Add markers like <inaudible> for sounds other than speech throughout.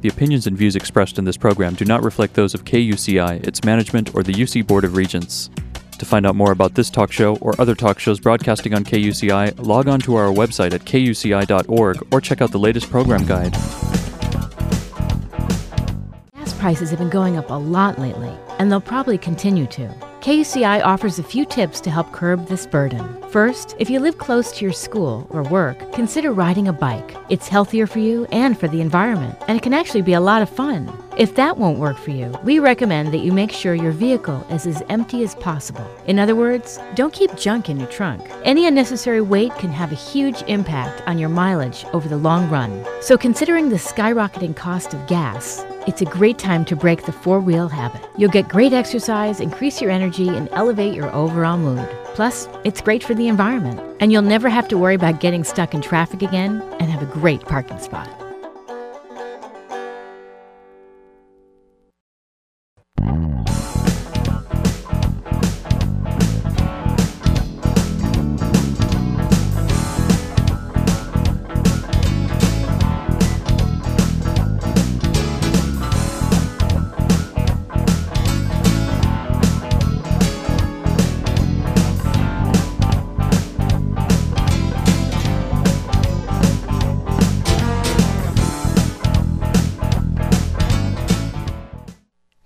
The opinions and views expressed in this program do not reflect those of KUCI, its management, or the UC Board of Regents. To find out more about this talk show or other talk shows broadcasting on KUCI, log on to our website at kuci.org or check out the latest program guide. Gas prices have been going up a lot lately, and they'll probably continue to. KUCI offers a few tips to help curb this burden. First, if you live close to your school or work, consider riding a bike. It's healthier for you and for the environment, and it can actually be a lot of fun. If that won't work for you, we recommend that you make sure your vehicle is as empty as possible. In other words, don't keep junk in your trunk. Any unnecessary weight can have a huge impact on your mileage over the long run. So, considering the skyrocketing cost of gas, it's a great time to break the four wheel habit. You'll get great exercise, increase your energy, and elevate your overall mood. Plus, it's great for the environment, and you'll never have to worry about getting stuck in traffic again and have a great parking spot.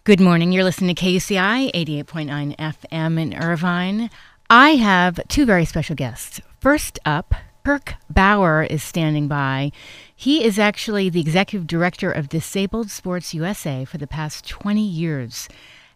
Good morning. You're listening to KUCI 88.9 FM in Irvine. I have two very special guests. First up, Kirk Bauer is standing by. He is actually the executive director of Disabled Sports USA for the past 20 years.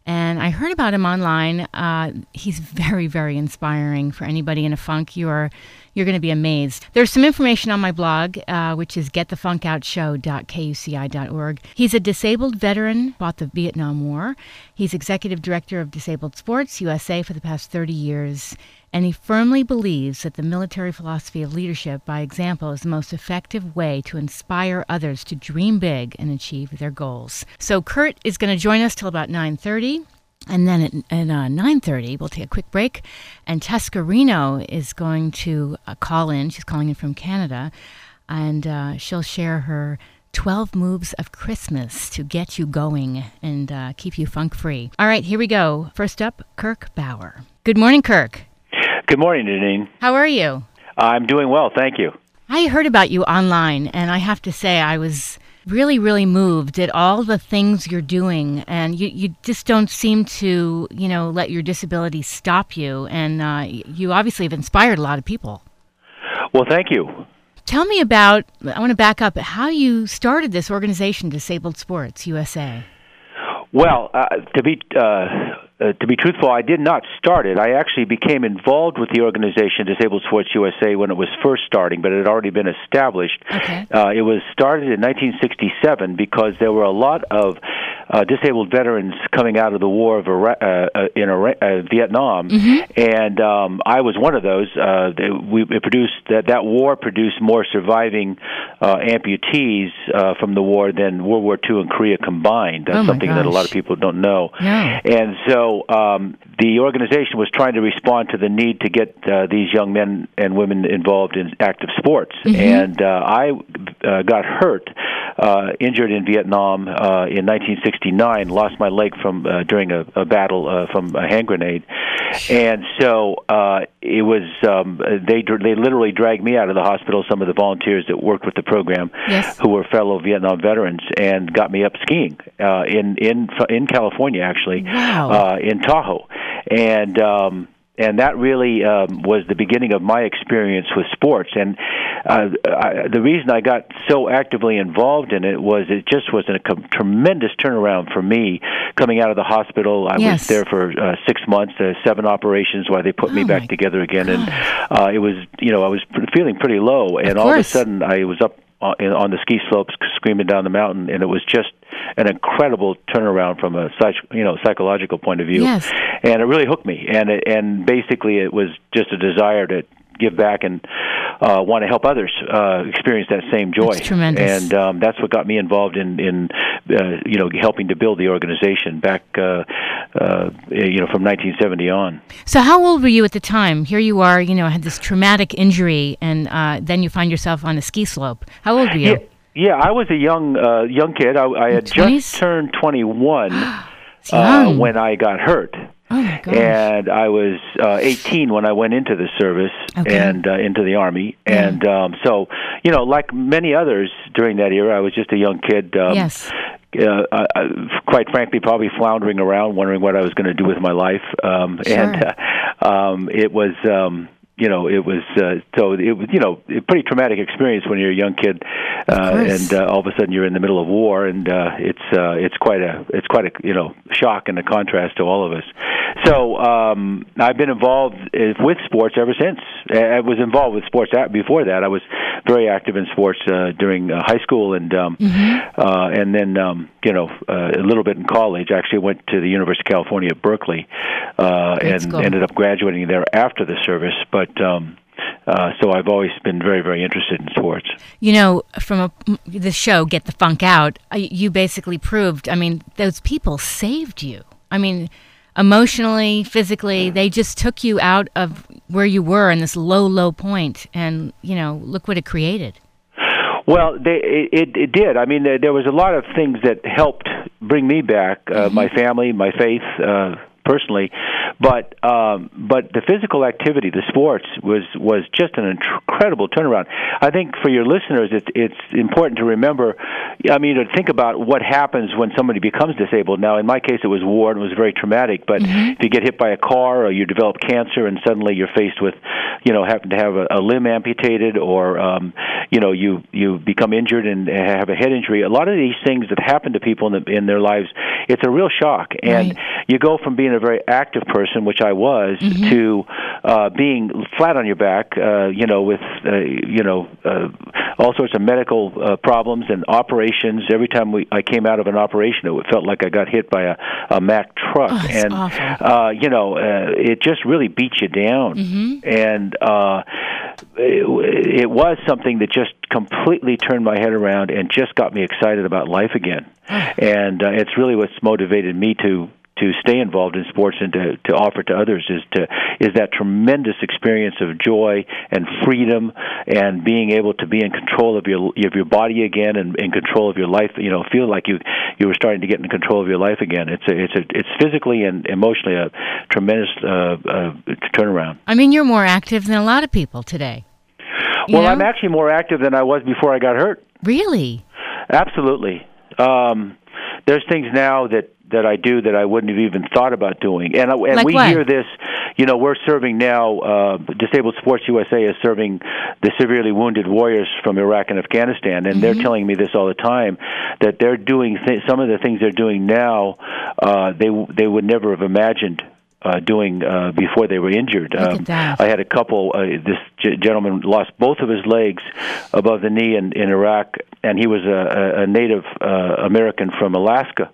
And I heard about him online. Uh, he's very, very inspiring for anybody in a funk. You are you're going to be amazed. There's some information on my blog, uh, which is getthefunkoutshow.kuci.org. He's a disabled veteran, fought the Vietnam War. He's executive director of Disabled Sports USA for the past 30 years and he firmly believes that the military philosophy of leadership by example is the most effective way to inspire others to dream big and achieve their goals. So Kirk is going to join us till about 9:30. And then at, at uh, 9.30, we'll take a quick break. And Tesca Reno is going to uh, call in. She's calling in from Canada. And uh, she'll share her 12 moves of Christmas to get you going and uh, keep you funk free. All right, here we go. First up, Kirk Bauer. Good morning, Kirk. Good morning, Janine. How are you? I'm doing well, thank you. I heard about you online, and I have to say, I was really, really moved at all the things you're doing, and you, you just don't seem to, you know, let your disability stop you, and uh, you obviously have inspired a lot of people. Well, thank you. Tell me about, I want to back up, how you started this organization, Disabled Sports USA. Well, uh, to be uh, uh, to be truthful, I did not start it. I actually became involved with the organization Disabled Sports USA when it was first starting, but it had already been established. Okay. Uh, it was started in 1967 because there were a lot of uh, disabled veterans coming out of the war of Iraq, uh, uh, in Iraq, uh, Vietnam, Mm-hmm. and um, I was one of those. Uh, they, we it produced that that war produced more surviving uh, amputees uh, from the war than World War II and Korea combined. That's Oh, something that a lot of people don't know. No. And so um, the organization was trying to respond to the need to get uh, these young men and women involved in active sports. And uh, I uh, got hurt, uh, injured in Vietnam uh, in 1969, lost my leg from uh, during a, a battle uh, from a hand grenade. And so uh, it was um, they they literally dragged me out of the hospital. Some of the volunteers that worked with the program, Yes. who were fellow Vietnam veterans, and got me up skiing uh, in in in California actually Wow. uh, in Tahoe, and um, and that really um, was the beginning of my experience with sports. And uh, I, the reason I got so actively involved in it was it just was a com- tremendous turnaround for me coming out of the hospital. I Yes. was there for uh, six months, uh, seven operations, while they put me Oh, back together again, and uh, it was you know I was feeling pretty low, and all of a sudden I was up on the ski slopes screaming down the mountain, and it was just an incredible turnaround from a psych, you know psychological point of view. Yes. And it really hooked me, and it, and basically it was just a desire to give back and uh, want to help others uh, experience that same joy. That's tremendous. And um, that's what got me involved in in uh, you know helping to build the organization back uh, uh, you know from 1970 on. So, how old were you at the time? Here you are, you know, had this traumatic injury, and uh, then you find yourself on a ski slope. How old were you? Yeah. Yeah, I was a young uh, young kid. I, I had 20s? just turned 21 <gasps> uh, when I got hurt. oh my gosh. and I was uh, 18 when I went into the service Okay. and uh, into the army, Yeah. and um, so you know, like many others during that era, I was just a young kid. Um, yes. Uh, uh, uh, quite frankly, probably floundering around, wondering what I was going to do with my life, um, Sure. and uh, um, it was. Um, you know, it was uh, so it was you know a pretty traumatic experience when you're a young kid, uh, and uh, all of a sudden you're in the middle of war, and uh, it's uh, it's quite a it's quite a you know shock and a contrast to all of us. So um, I've been involved uh, with sports ever since. I was involved with sports before that. I was very active in sports uh, during uh, high school and um, Mm-hmm. uh, and then um, you know uh, a little bit in college. I actually went to the University of California at Berkeley uh, and school. ended up graduating there after the service. But um, uh, so I've always been very very interested in sports. You know, from a, the show Get the Funk Out, you basically proved, I mean, those people saved you. I mean, emotionally, physically, they just took you out of where you were in this low, low point, and, you know, look what it created. Well, they, it, it did. I mean, there, there was a lot of things that helped bring me back. Uh, My family, my faith, uh, personally, but um, but the physical activity, the sports, was was just an incredible turnaround. I think for your listeners, it's it's important to remember. I mean, to think about what happens when somebody becomes disabled. Now, in my case, it was war and it was very traumatic. But if you get hit by a car or you develop cancer and suddenly you're faced with, you know, having to have a, a limb amputated or, um, you know, you you become injured and have a head injury. A lot of these things that happen to people in, the, in their lives, it's a real shock. And Right. you go from being a very active person, which I was, to uh, being flat on your back, uh, you know, with uh, you know uh, all sorts of medical uh, problems and operations. Every time we I came out of an operation, it felt like I got hit by a, a Mack truck, Oh, and awful. uh, you know, uh, it just really beats you down. Mm-hmm. And uh, it, it was something that just completely turned my head around and just got me excited about life again. and uh, it's really what's motivated me to to stay involved in sports and to, to offer to others is to is that tremendous experience of joy and freedom and being able to be in control of your of your body again and in control of your life you know feel like you you were starting to get in control of your life again it's a it's a it's physically and emotionally a tremendous uh, uh, turnaround I mean, you're more active than a lot of people today. Well know? I'm actually more active than I was before I got hurt Really? Absolutely. Um, there's things now that that I do that I wouldn't have even thought about doing, and and Like we what? hear this. You know, we're serving now. Uh, Disabled Sports USA is serving the severely wounded warriors from Iraq and Afghanistan, and Mm-hmm. they're telling me this all the time that they're doing th- some of the things they're doing now. Uh, they they would never have imagined. Uh, doing uh, before they were injured. Um. I had a couple. Uh, this g- gentleman lost both of his legs above the knee in, in Iraq, and he was a, a, Native uh, American from Alaska.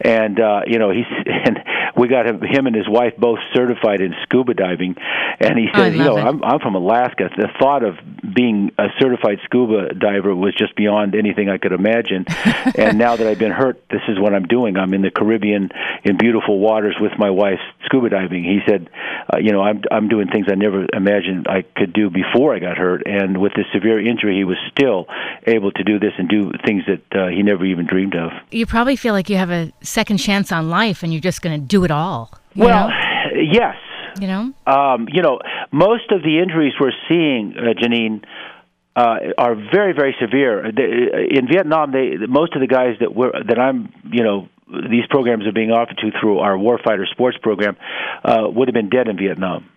And uh, you know, he's <laughs> and we got him, him and his wife both certified in scuba diving. And he said, you know, it. I'm I'm from Alaska. The thought of being a certified scuba diver was just beyond anything I could imagine. <laughs> and now that I've been hurt, this is what I'm doing. I'm in the Caribbean in beautiful waters with my wife scuba diving. He said, uh, you know, I'm I'm doing things I never imagined I could do before I got hurt. And with this severe injury, he was still able to do this and do things that uh, he never even dreamed of. You probably feel like you have a second chance on life and you're just going to do it all. Well, know? yes. you know? Um, you know, most of the injuries we're seeing, uh, Janine, uh, are very, very severe. They, in Vietnam, they most of the guys that we're that I'm, you know, these programs are being offered to through our Warfighter Sports program uh, would have been dead in Vietnam.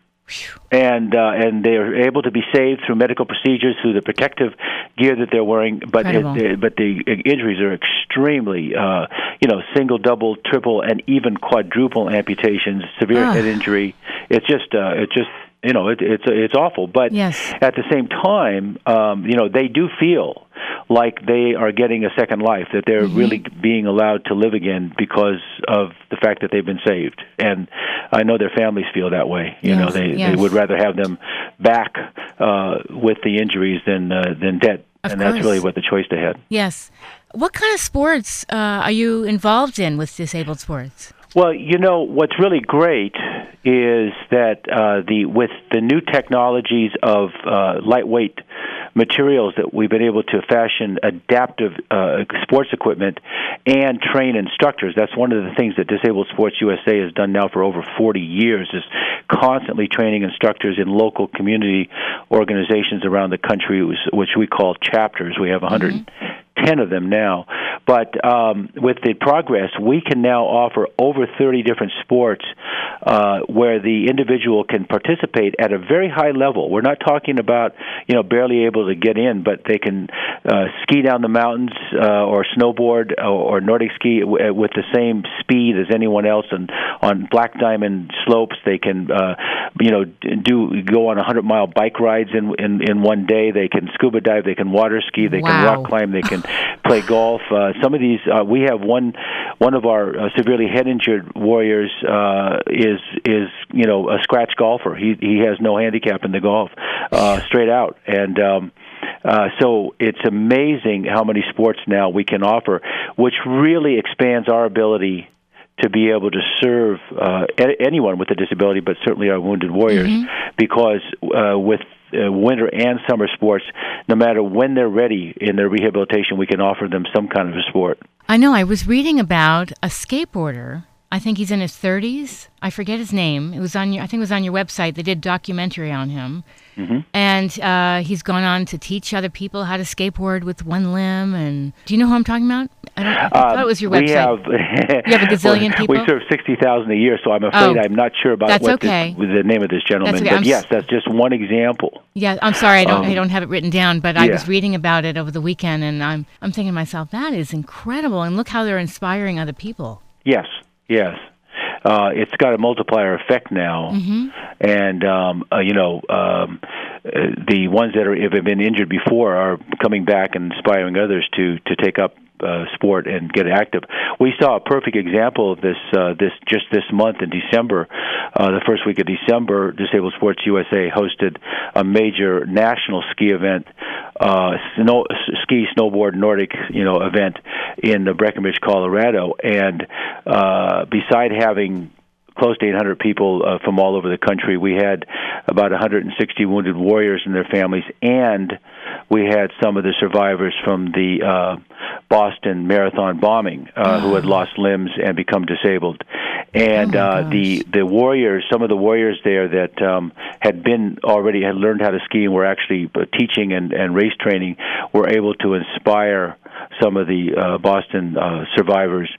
And uh, and they are able to be saved through medical procedures, through the protective gear that they're wearing. But it, but the injuries are extremely, uh, you know, single, double, triple, and even quadruple amputations, severe head injury. It's just, uh, it's just, you know, it, it's it's awful. But Yes. at the same time, um, you know, they do feel like they are getting a second life, that they're Mm-hmm. really being allowed to live again because of the fact that they've been saved. And I know their families feel that way. You know, they yes. they would rather have them back uh, with the injuries than uh, than dead. Of and that's really what the choice they had. Yes. What kind of sports uh, are you involved in with disabled sports? Well, you know what's really great is that uh, the with the new technologies of uh, lightweight materials that we've been able to fashion adaptive uh, sports equipment and train instructors. That's one of the things that Disabled Sports USA has done now for over 40 years is constantly training instructors in local community organizations around the country, which we call chapters. We have 100. Mm-hmm of them now. But um, with the progress, we can now offer over 30 different sports uh, where the individual can participate at a very high level. We're not talking about, you know, barely able to get in, but they can uh, ski down the mountains uh, or snowboard or, or Nordic ski w- with the same speed as anyone else. And on black diamond slopes, they can, uh, you know, do go on 100 mile bike rides in, in in one day. They can scuba dive. They can water ski. They wow. can rock climb. They can play golf. Uh, some of these, uh, we have one one of our uh, severely head injured warriors uh, is is you know a scratch golfer. He he has no handicap in the golf, uh, straight out, and. Um, uh, so it's amazing how many sports now we can offer, which really expands our ability to be able to serve uh, anyone with a disability, but certainly our wounded warriors, mm-hmm. because uh, with uh, winter and summer sports, no matter when they're ready in their rehabilitation, we can offer them some kind of a sport. I know. I was reading about a skateboarder. I think he's in his 30s. I forget his name. It was on your. I think it was on your website. They did documentary on him, Mm-hmm. And uh, he's gone on to teach other people how to skateboard with one limb. And do you know who I'm talking about? I, don't, I um, thought it was your website. We have, you have a <laughs> gazillion people. We serve sixty thousand a year, so I'm afraid oh, I'm not sure about that's what okay. this, the name of this gentleman. Okay. But I'm yes, that's just one example. Yeah, I'm sorry, I don't um, I don't have it written down, but I was reading about it over the weekend, and I'm I'm thinking to myself, that is incredible, and look how they're inspiring other people. Yes, yes uh, it's got a multiplier effect now, mm-hmm. and um, uh, you know um, uh, the ones that are have been injured before are coming back and inspiring others to to take up uh, sport and get active. We saw a perfect example of this uh, this just this month in December. Uh, the first week of December, Disabled Sports USA hosted a major national ski event, uh, snow, ski, snowboard, Nordic, you know, event in Breckenridge, Colorado. And uh, beside having close to 800 people uh, from all over the country. We had about 160 wounded warriors and their families, and we had some of the survivors from the uh, Boston Marathon bombing uh, who had ah. lost limbs and become disabled. And oh uh, the the warriors, some of the warriors there that um, had been already had learned how to ski and were actually uh, teaching and, and race training, were able to inspire some of the uh, Boston uh, survivors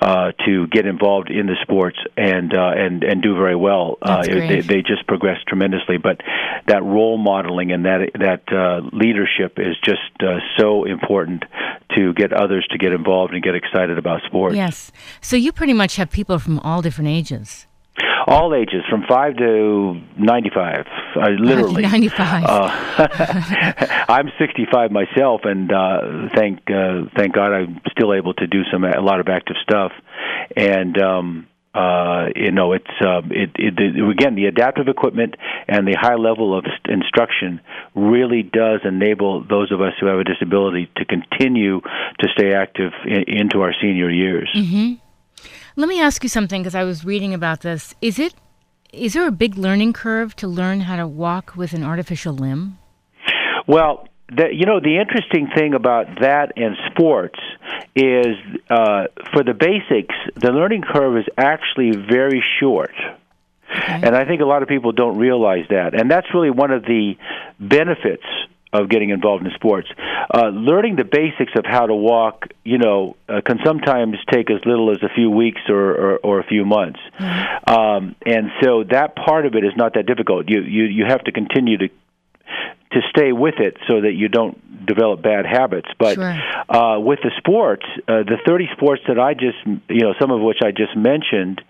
uh, to get involved in the sports and uh, and and do very well. Uh, they, they just progressed tremendously. But that role modeling and that that uh, leadership is just uh, so important to get others to get involved and get excited about sports. Yes. So you pretty much have people from all different ages all ages from five to ninety-five. Uh, literally ninety-five. Uh, <laughs> I'm sixty-five myself, and uh, thank uh, thank God I'm still able to do some a lot of active stuff, and. um uh, you know, it's uh, it, it, it, again the adaptive equipment and the high level of instruction really does enable those of us who have a disability to continue to stay active in, into our senior years. Mm-hmm. Let me ask you something because I was reading about this. Is it is there a big learning curve to learn how to walk with an artificial limb? Well, the, you know the interesting thing about that and sports is uh, for the basics, the learning curve is actually very short. Okay. And I think a lot of people don't realize that. And that's really one of the benefits of getting involved in sports. Uh, learning the basics of how to walk, you know, uh, can sometimes take as little as a few weeks or, or, or a few months. Mm-hmm. Um, and so that part of it is not that difficult. You, you, you have to continue to to stay with it so that you don't develop bad habits. But sure. uh, with the sports, uh, the 30 sports that I just, you know, some of which I just mentioned,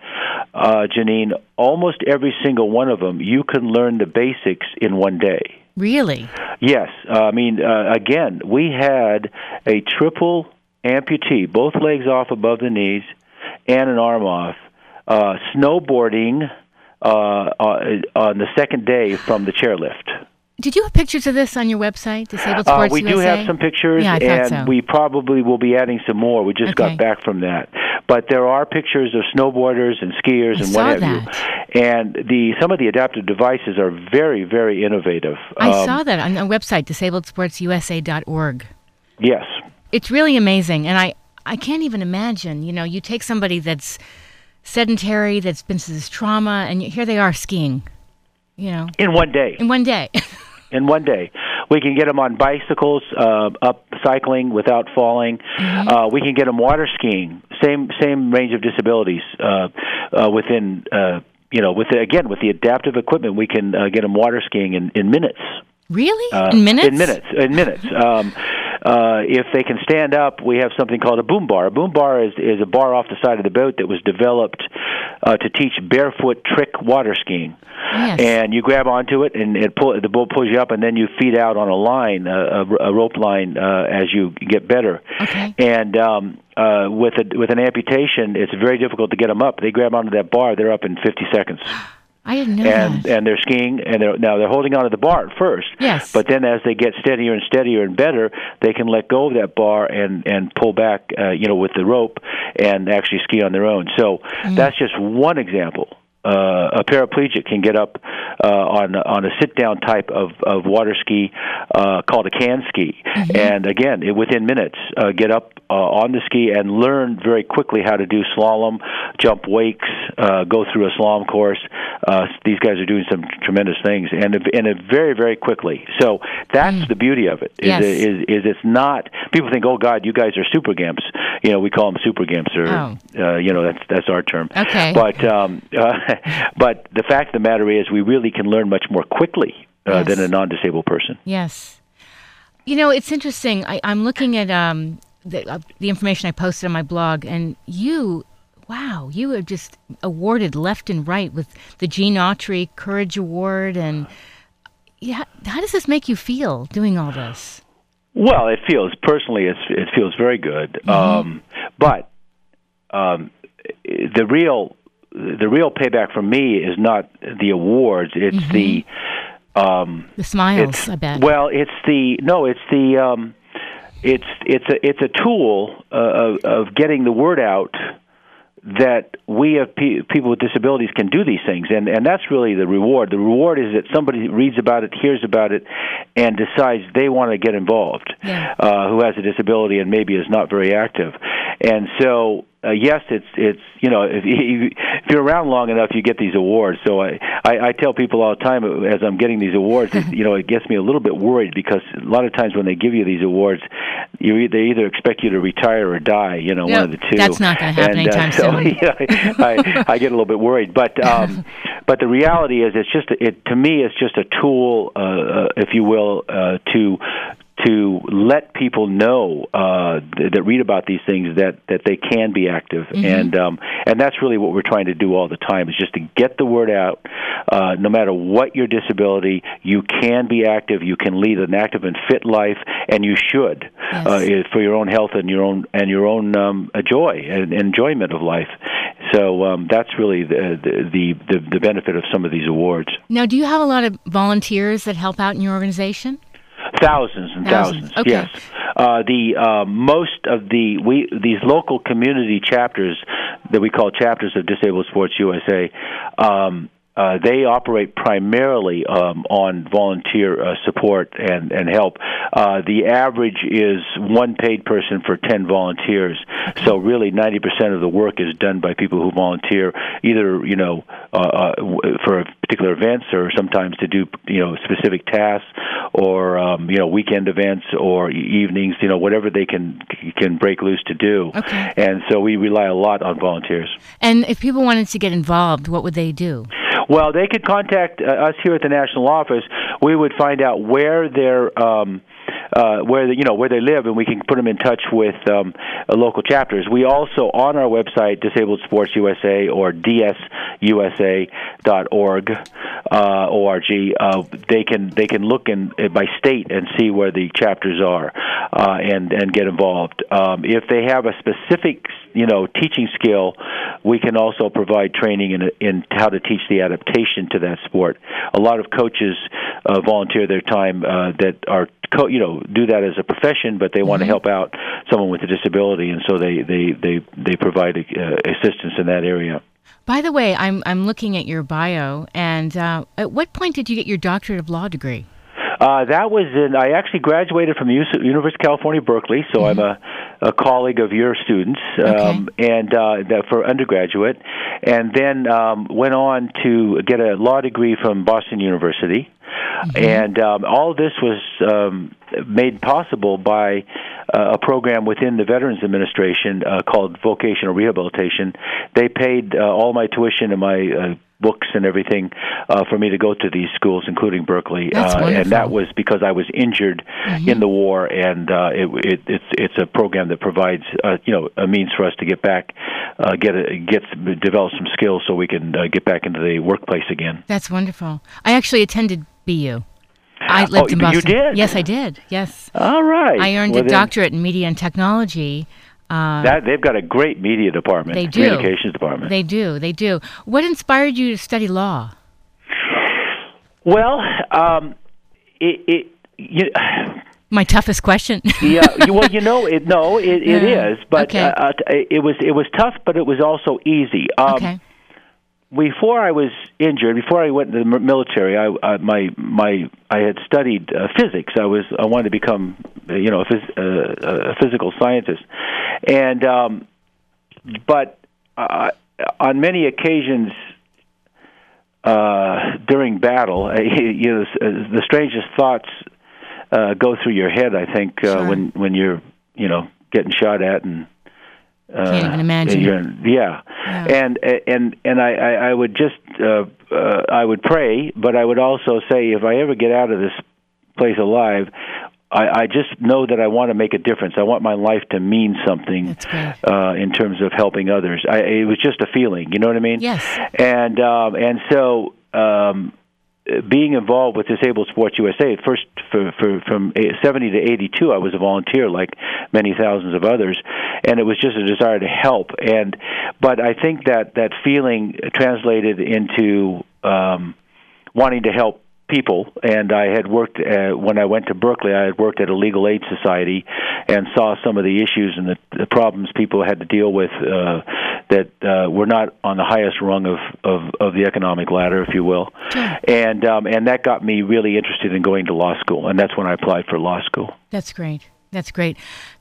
uh, Janine, almost every single one of them, you can learn the basics in one day. Really? Yes. Uh, I mean, uh, again, we had a triple amputee, both legs off above the knees, and an arm off, uh, snowboarding uh, uh, on the second day from the chairlift. Did you have pictures of this on your website, Disabled uh, Sports uh, we USA? do have some pictures, yeah, and so. we probably will be adding some more. We just okay. got back from that. but there are pictures of snowboarders and skiers I and what have that. you. And the some of the adaptive devices are very, very innovative. I Um, saw that on the website, disabledsportsusa.org. Yes. It's really amazing. And I, I can't even imagine, you know, you take somebody that's sedentary, that's been through this trauma, and here they are skiing, you know, In one day. in one day. <laughs> in one day. We can get them on bicycles, uh, up cycling without falling. Mm-hmm. Uh, we can get them water skiing. Same same range of disabilities uh, uh, within. Uh, you know, with the, again with the adaptive equipment, we can uh, get them water skiing in, in minutes. really? Uh, in minutes? In minutes. In minutes. Um, uh, if they can stand up, we have something called a boom bar. A boom bar is, is a bar off the side of the boat that was developed uh, to teach barefoot trick water skiing. Yes. And you grab onto it, and it pull, the boat pulls you up, and then you feed out on a line, a, a, a rope line, uh, as you get better. Okay. And um, uh, with a, with an amputation, it's very difficult to get them up. They grab onto that bar, they're up in 50 seconds <gasps> <gasps> I didn't know and that. and they're skiing and they're now they're holding onto the bar at first. Yes. But then as they get steadier and steadier and better, they can let go of that bar and and pull back, uh, you know, with the rope and actually ski on their own. So Mm. that's just one example. Uh, a paraplegic can get up uh, on on a sit down type of, of water ski uh, called a can ski, Mm-hmm. and again, it, within minutes, uh, get up uh, on the ski and learn very quickly how to do slalom, jump wakes, uh, go through a slalom course. Uh, these guys are doing some tremendous things, and and very very quickly. So that's the beauty of it. Is, Yes. is is it's not people think, oh God, you guys are super gimps. You know, we call them super gimps, or Oh. uh, you know, that's that's our term. Okay. But um, uh, <laughs> but the fact of the matter is, we really can learn much more quickly uh, Yes. than a non-disabled person. Yes. You know, it's interesting. I, I'm looking at um, the, uh, the information I posted on my blog, and you, wow, you have just awarded left and right with the Gene Autry Courage Award. And yeah, how does this make you feel doing all this? Well, it feels personally, it's, it feels very good. Um, but um, the real the real payback for me is not the awards; it's the um, The smiles, I bet. well, it's the no, it's the um, it's it's a it's a tool uh, of, of getting the word out that we have pe- people with disabilities can do these things and and that's really the reward the reward is that somebody reads about it hears about it and decides they want to get involved Yeah. uh, who has a disability and maybe is not very active and so uh, yes, it's it's you know <laughs> if, you, if you're around long enough, you get these awards. So I, I I tell people all the time as I'm getting these awards, it, <laughs> you know, it gets me a little bit worried because a lot of times when they give you these awards, you they either expect you to retire or die. You know, No, one of the two. that's not gonna happen and, uh, anytime <laughs> so, soon. yeah, I, I get a little bit worried, but um, but the reality is, it's just it to me, it's just a tool, uh, uh, if you will, uh, to to let people know uh, th- that read about these things that that they can be active, and um, and that's really what we're trying to do all the time is just to get the word out. Uh, no matter what your disability, you can be active. You can lead an active and fit life, and you should Yes. uh, for your own health and your own and your own um, uh, joy and enjoyment of life. So um, that's really the, the the the benefit of some of these awards. now, do you have a lot of volunteers that help out in your organization? Thousands and Thousands. thousands. Okay. Yes. Uh, the uh, most of the we these local community chapters that we call chapters of Disabled Sports USA. Um, uh, they operate primarily um, on volunteer uh, support and, and help. Uh, the average is one paid person for 10 volunteers. So really 90% of the work is done by people who volunteer either, you know, uh, uh, for particular events or sometimes to do, you know, specific tasks or, um, you know, weekend events or evenings, you know, whatever they can can break loose to do. Okay. And so we rely a lot on volunteers. And if people wanted to get involved, what would they do? Well, they could contact uh, us here at the national office. We would find out where they're. Um, uh, where the, you know where they live, and we can put them in touch with um, local chapters. We also on our website, Disabled Sports USA or DSUSA.org, uh, org. Uh, they can they can look in uh, by state and see where the chapters are, uh, and and get involved. Um, if they have a specific you know teaching skill, we can also provide training in in how to teach the adaptation to that sport. A lot of coaches uh, volunteer their time uh, that are co- you know do that as a profession, but they want to Mhm. help out someone with a disability, and so they they they they provide uh, assistance in that area. By the way, I'm I'm looking at your bio, and uh, at what point did you get your doctorate of law degree? Uh, that was in. I actually graduated from the University of California, Berkeley, so I'm a, a colleague of your students, um, and uh, that for undergraduate, and then um, went on to get a law degree from Boston University, and um, all this was um, made possible by uh, a program within the Veterans Administration uh, called Vocational Rehabilitation. They paid uh, all my tuition and my uh, books and everything uh, for me to go to these schools, including Berkeley, That's uh, and that was because I was injured in the war, and uh, it, it, it's it's a program that provides uh, you know a means for us to get back, uh, get a, get develop some skills so we can uh, get back into the workplace again. That's wonderful. I actually attended BU. <gasps> I lived Oh, in you Boston. did? Yes, I did. Yes, All right, I earned Well, a doctorate in media and technology. Uh, That they've got a great media department, They do. communications department. they do. They do. What inspired you to study law? well, um, it, it you, <sighs> My toughest question. yeah, well, you know, it, no, it, it <laughs> Yeah. is, but Okay. uh, uh, it was it was tough, but it was also easy. Um, okay. Before I was injured, before I went into the military, I uh, my my I had studied uh, physics. I was I wanted to become uh, you know a, phys- uh, a physical scientist, and um, but uh, on many occasions uh, during battle, uh, <laughs> you know, the strangest thoughts uh, go through your head. I think uh, Sure. when when you're you know getting shot at and uh, Can't even imagine. yeah. Yeah. and and and I I, I would just uh, uh, I would pray, but I would also say if I ever get out of this place alive. I, I just know that I want to make a difference. I want my life to mean something uh, in terms of helping others. I, it was just a feeling, you know what I mean? Yes. And um, and so um, being involved with Disabled Sports USA, first for, for from 70 to 82, I was a volunteer like many thousands of others, and it was just a desire to help. And but I think that that feeling translated into um, wanting to help people and I had worked uh, when I went to Berkeley I had worked at a legal aid society and saw some of the issues and the, the problems people had to deal with uh, that uh, were not on the highest rung of, of, of the economic ladder if you will Sure. and um, and that got me really interested in going to law school and that's when I applied for law school That's great. That's great.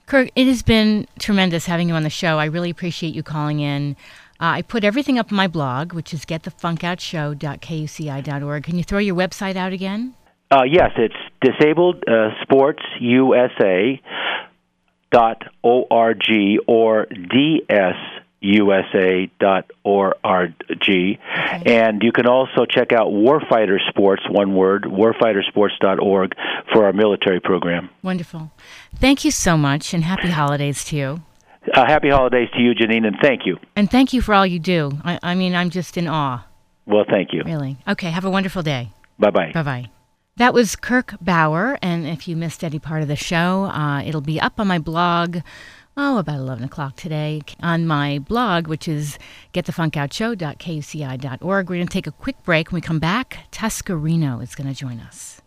Kirk, it has been tremendous having you on the show. I really appreciate you calling in. Uh, I put everything up on my blog, which is getthefunkoutshow.kuci.org. Can you throw your website out again? Uh, yes, it's disabled uh, sports USA dot org or dsusa dot org, and you can also check out Warfighter Sports, one word, warfightersports.org for our military program. Wonderful. Thank you so much, and happy holidays to you. Uh, happy holidays to you, Janine, and thank you. And thank you for all you do. I, I mean, I'm just in awe, Well, thank you. really. Okay, have a wonderful day. Bye bye. Bye bye. That was Kirk Bauer, and if you missed any part of the show, uh, it'll be up on my blog. Oh, about 11 o'clock today on my blog, which is getthefunkoutshow.kuci.org. We're going to take a quick break. When we come back, Tuscarino is going to join us.